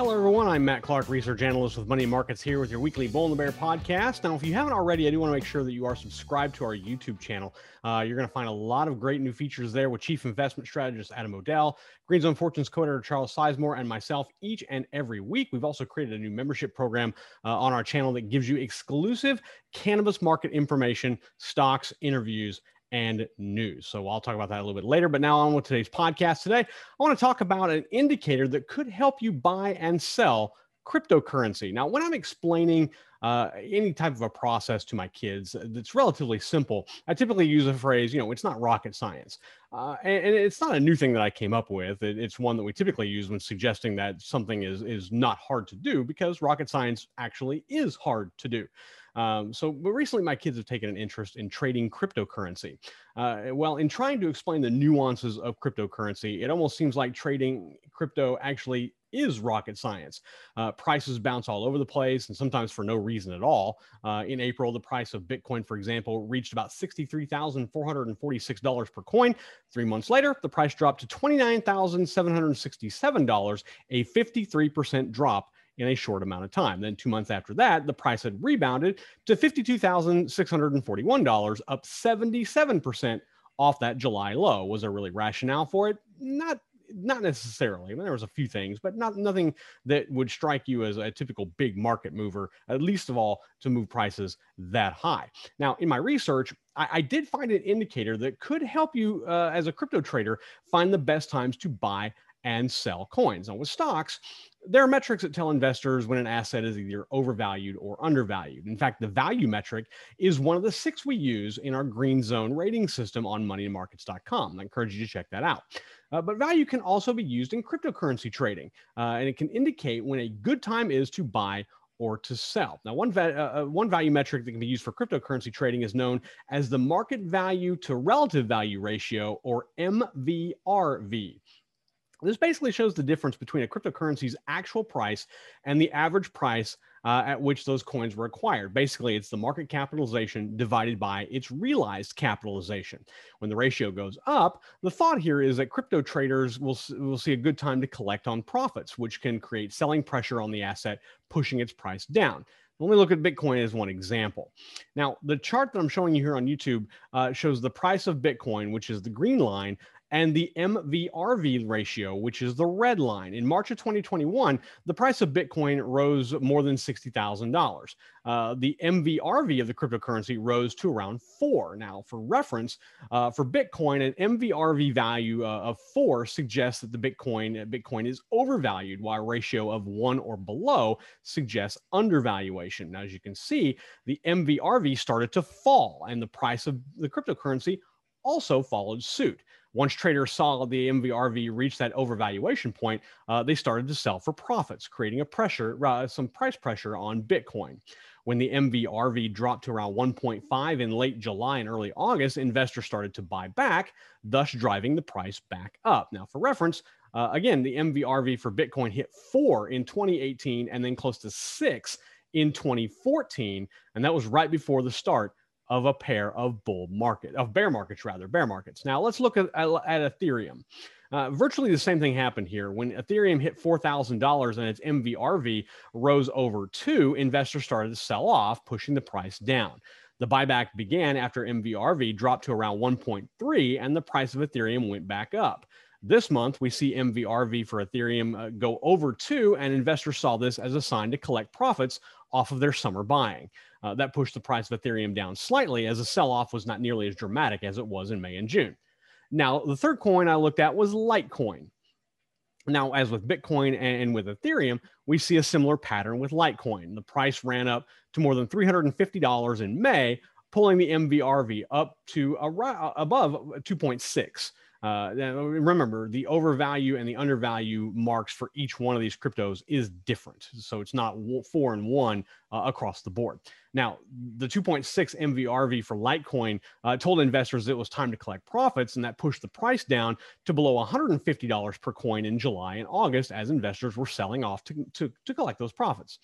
Hello, everyone. I'm Matt Clark, research analyst with Money Markets, here with your weekly Bull and the Bear podcast. Now, if you haven't already, I do want to make sure that you are subscribed to our YouTube channel. Uh, you're going to find a lot of great new features there with Chief Investment Strategist Adam O'Dell, Green Zone Fortunes co-editor Charles Sizemore, and myself each and every week. We've also created a new membership program uh, on our channel that gives you exclusive cannabis market information, stocks, interviews, and news. So I'll talk about that a little bit later. But now on with today's podcast. Today, I want to talk about an indicator that could help you buy and sell cryptocurrency. Now, when I'm explaining uh, any type of a process to my kids that's relatively simple, I typically use a phrase, you know, it's not rocket science. Uh, and, and, it's not a new thing that I came up with. It, it's one that we typically use when suggesting that something is, is not hard to do because rocket science actually is hard to do. Um, so, but recently, my kids have taken an interest in trading cryptocurrency. Uh, well, in trying to explain the nuances of cryptocurrency, it almost seems like trading crypto actually is rocket science. Uh, prices bounce all over the place and sometimes for no reason at all. Uh, in April, the price of Bitcoin, for example, reached about $63,446 per coin. Three months later, the price dropped to $29,767, a 53% drop in a short amount of time. Then, two months after that, the price had rebounded to $52,641, up 77% off that July low. Was there really rationale for it? Not not necessarily. I mean, there was a few things, but not nothing that would strike you as a typical big market mover. At least of all, to move prices that high. Now, in my research, I, I did find an indicator that could help you uh, as a crypto trader find the best times to buy and sell coins. Now, with stocks, there are metrics that tell investors when an asset is either overvalued or undervalued. In fact, the value metric is one of the six we use in our green zone rating system on moneyandmarkets.com. I encourage you to check that out. Uh, but value can also be used in cryptocurrency trading, uh, and it can indicate when a good time is to buy or to sell. Now, one, va- uh, uh one value metric that can be used for cryptocurrency trading is known as the market value to relative value ratio, or MVRV. This basically shows the difference between a cryptocurrency's actual price and the average price uh, at which those coins were acquired. Basically, it's the market capitalization divided by its realized capitalization. When the ratio goes up, the thought here is that crypto traders will, will see a good time to collect on profits, which can create selling pressure on the asset, pushing its price down. Let me look at Bitcoin as one example. Now, the chart that I'm showing you here on YouTube uh, shows the price of Bitcoin, which is the green line, and the MVRV ratio, which is the red line. In March of 2021, the price of Bitcoin rose more than $60,000. Uh, the MVRV of the cryptocurrency rose to around four. Now, for reference, uh, for Bitcoin, an MVRV value uh, of four suggests that the Bitcoin Bitcoin is overvalued, while a ratio of one or below suggests undervaluation. Now, as you can see, the MVRV started to fall, and the price of the cryptocurrency also followed suit. Once traders saw the MVRV reach that overvaluation point, uh, they started to sell for profits, creating a pressure, uh, some price pressure on Bitcoin. When the MVRV dropped to around 1.5 in late July and early August, investors started to buy back, thus driving the price back up. Now, for reference, uh, again, the MVRV for Bitcoin hit four in 2018 and then close to six in 2014. And that was right before the start of a pair of bull market of bear markets rather bear markets. Now let's look at, at, at Ethereum. Uh, virtually the same thing happened here. When Ethereum hit $4,000 and its MVRV rose over two, investors started to sell off, pushing the price down. The buyback began after MVRV dropped to around 1.3 and the price of Ethereum went back up. This month, we see MVRV for Ethereum uh, go over two, and investors saw this as a sign to collect profits off of their summer buying. Uh, that pushed the price of Ethereum down slightly as the sell off was not nearly as dramatic as it was in May and June. Now, the third coin I looked at was Litecoin. Now, as with Bitcoin and with Ethereum, we see a similar pattern with Litecoin. The price ran up to more than $350 in May, pulling the MVRV up to above 2.6. Uh, remember, the overvalue and the undervalue marks for each one of these cryptos is different. So it's not four and one uh, across the board. Now, the 2.6 MVRV for Litecoin uh, told investors it was time to collect profits, and that pushed the price down to below $150 per coin in July and August as investors were selling off to, to, to collect those profits.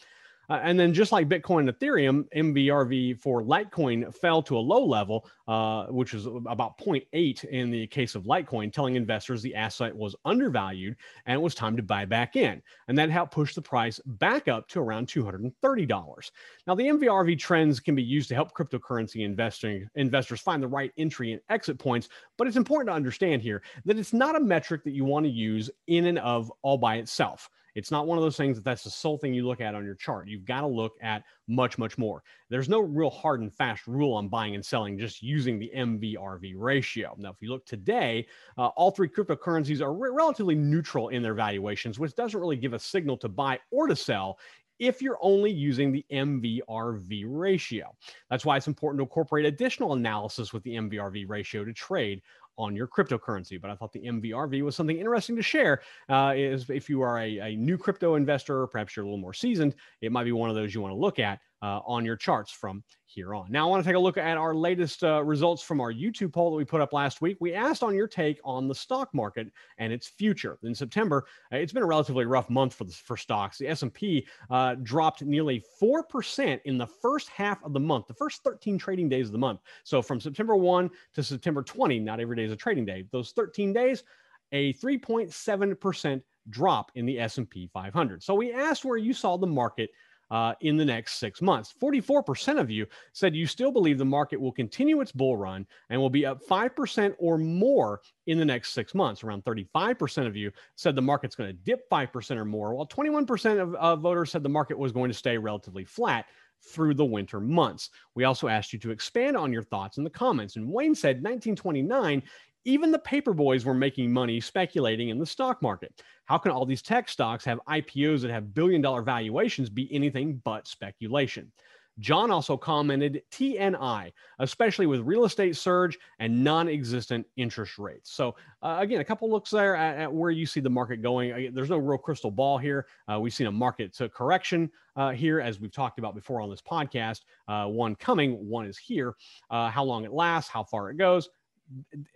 Uh, and then, just like Bitcoin and Ethereum, MVRV for Litecoin fell to a low level, uh, which was about 0.8 in the case of Litecoin, telling investors the asset was undervalued and it was time to buy back in. And that helped push the price back up to around $230. Now, the MVRV trends can be used to help cryptocurrency investing investors find the right entry and exit points, but it's important to understand here that it's not a metric that you want to use in and of all by itself. It's not one of those things that that's the sole thing you look at on your chart. You've got to look at much, much more. There's no real hard and fast rule on buying and selling just using the MVRV ratio. Now, if you look today, uh, all three cryptocurrencies are re- relatively neutral in their valuations, which doesn't really give a signal to buy or to sell if you're only using the MVRV ratio. That's why it's important to incorporate additional analysis with the MVRV ratio to trade on your cryptocurrency. But I thought the MVRV was something interesting to share. Uh, is if you are a, a new crypto investor, perhaps you're a little more seasoned, it might be one of those you want to look at uh, on your charts from here on. Now, I want to take a look at our latest uh, results from our YouTube poll that we put up last week. We asked on your take on the stock market and its future. In September, uh, it's been a relatively rough month for the, for stocks. The S&P uh, dropped nearly 4% in the first half of the month, the first 13 trading days of the month. So from September 1 to September 20, not every day is a trading day. Those 13 days, a 3.7% drop in the S&P 500. So we asked where you saw the market uh, in the next six months. 44% of you said you still believe the market will continue its bull run and will be up 5% or more in the next six months. Around 35% of you said the market's going to dip 5% or more, while 21% of, of voters said the market was going to stay relatively flat through the winter months. We also asked you to expand on your thoughts in the comments. And Wayne said 1929 even the paper boys were making money speculating in the stock market. How can all these tech stocks have IPOs that have billion dollar valuations be anything but speculation? John also commented TNI, especially with real estate surge and non existent interest rates. So, uh, again, a couple looks there at, at, where you see the market going. There's no real crystal ball here. Uh, we've seen a market to correction uh, here, as we've talked about before on this podcast. Uh, one coming, one is here. Uh, how long it lasts, how far it goes,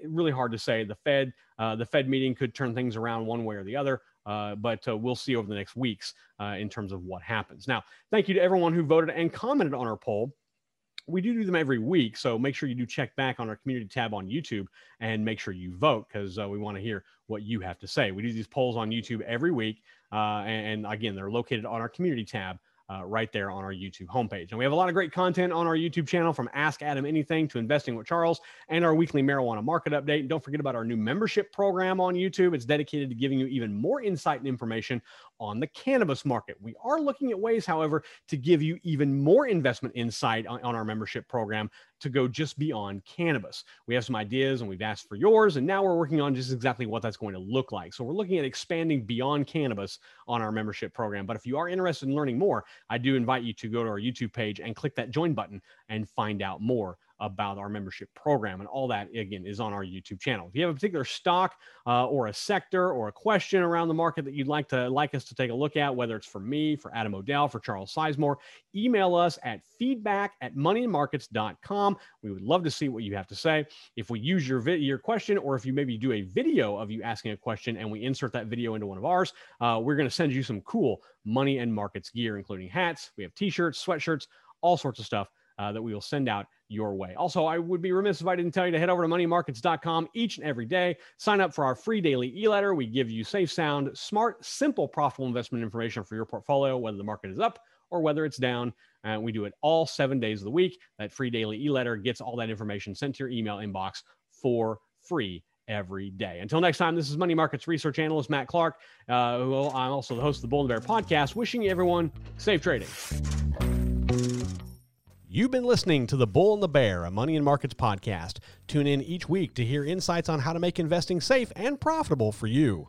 really hard to say. The Fed, uh, the Fed meeting could turn things around one way or the other. Uh, but uh, we'll see over the next weeks uh, in terms of what happens. Now, thank you to everyone who voted and commented on our poll. We do do them every week, so make sure you do check back on our community tab on YouTube and make sure you vote because uh, we want to hear what you have to say. We do these polls on YouTube every week, uh, and, and again, they're located on our community tab uh, right there on our YouTube homepage. And we have a lot of great content on our YouTube channel from Ask Adam Anything to Investing with Charles and our weekly marijuana market update. And don't forget about our new membership program on YouTube. It's dedicated to giving you even more insight and information on the cannabis market. We are looking at ways, however, to give you even more investment insight on, on our membership program to go just beyond cannabis. We have some ideas and we've asked for yours, and now we're working on just exactly what that's going to look like. So we're looking at expanding beyond cannabis on our membership program. But if you are interested in learning more, I do invite you to go to our YouTube page and click that join button and find out more about our membership program. And all that, again, is on our YouTube channel. If you have a particular stock uh, or a sector or a question around the market that you'd like to like us to take a look at, whether it's for me, for Adam O'Dell, for Charles Sizemore, email us at feedback at moneyandmarkets.com. We would love to see what you have to say. If we use your, vi- your question or if you maybe do a video of you asking a question and we insert that video into one of ours, uh, we're going to send you some cool money and markets gear, including hats. We have t-shirts, sweatshirts, all sorts of stuff uh, that we will send out your way. Also, I would be remiss if I didn't tell you to head over to moneymarkets.com each and every day. Sign up for our free daily e letter. We give you safe, sound, smart, simple, profitable investment information for your portfolio, whether the market is up or whether it's down. And uh, we do it all seven days of the week. That free daily e letter gets all that information sent to your email inbox for free every day. Until next time, this is Money Markets Research Analyst Matt Clark. Uh, I'm also the host of the Bull and Bear podcast. Wishing everyone safe trading. You've been listening to The Bull and the Bear, a Money and Markets podcast. Tune in each week to hear insights on how to make investing safe and profitable for you.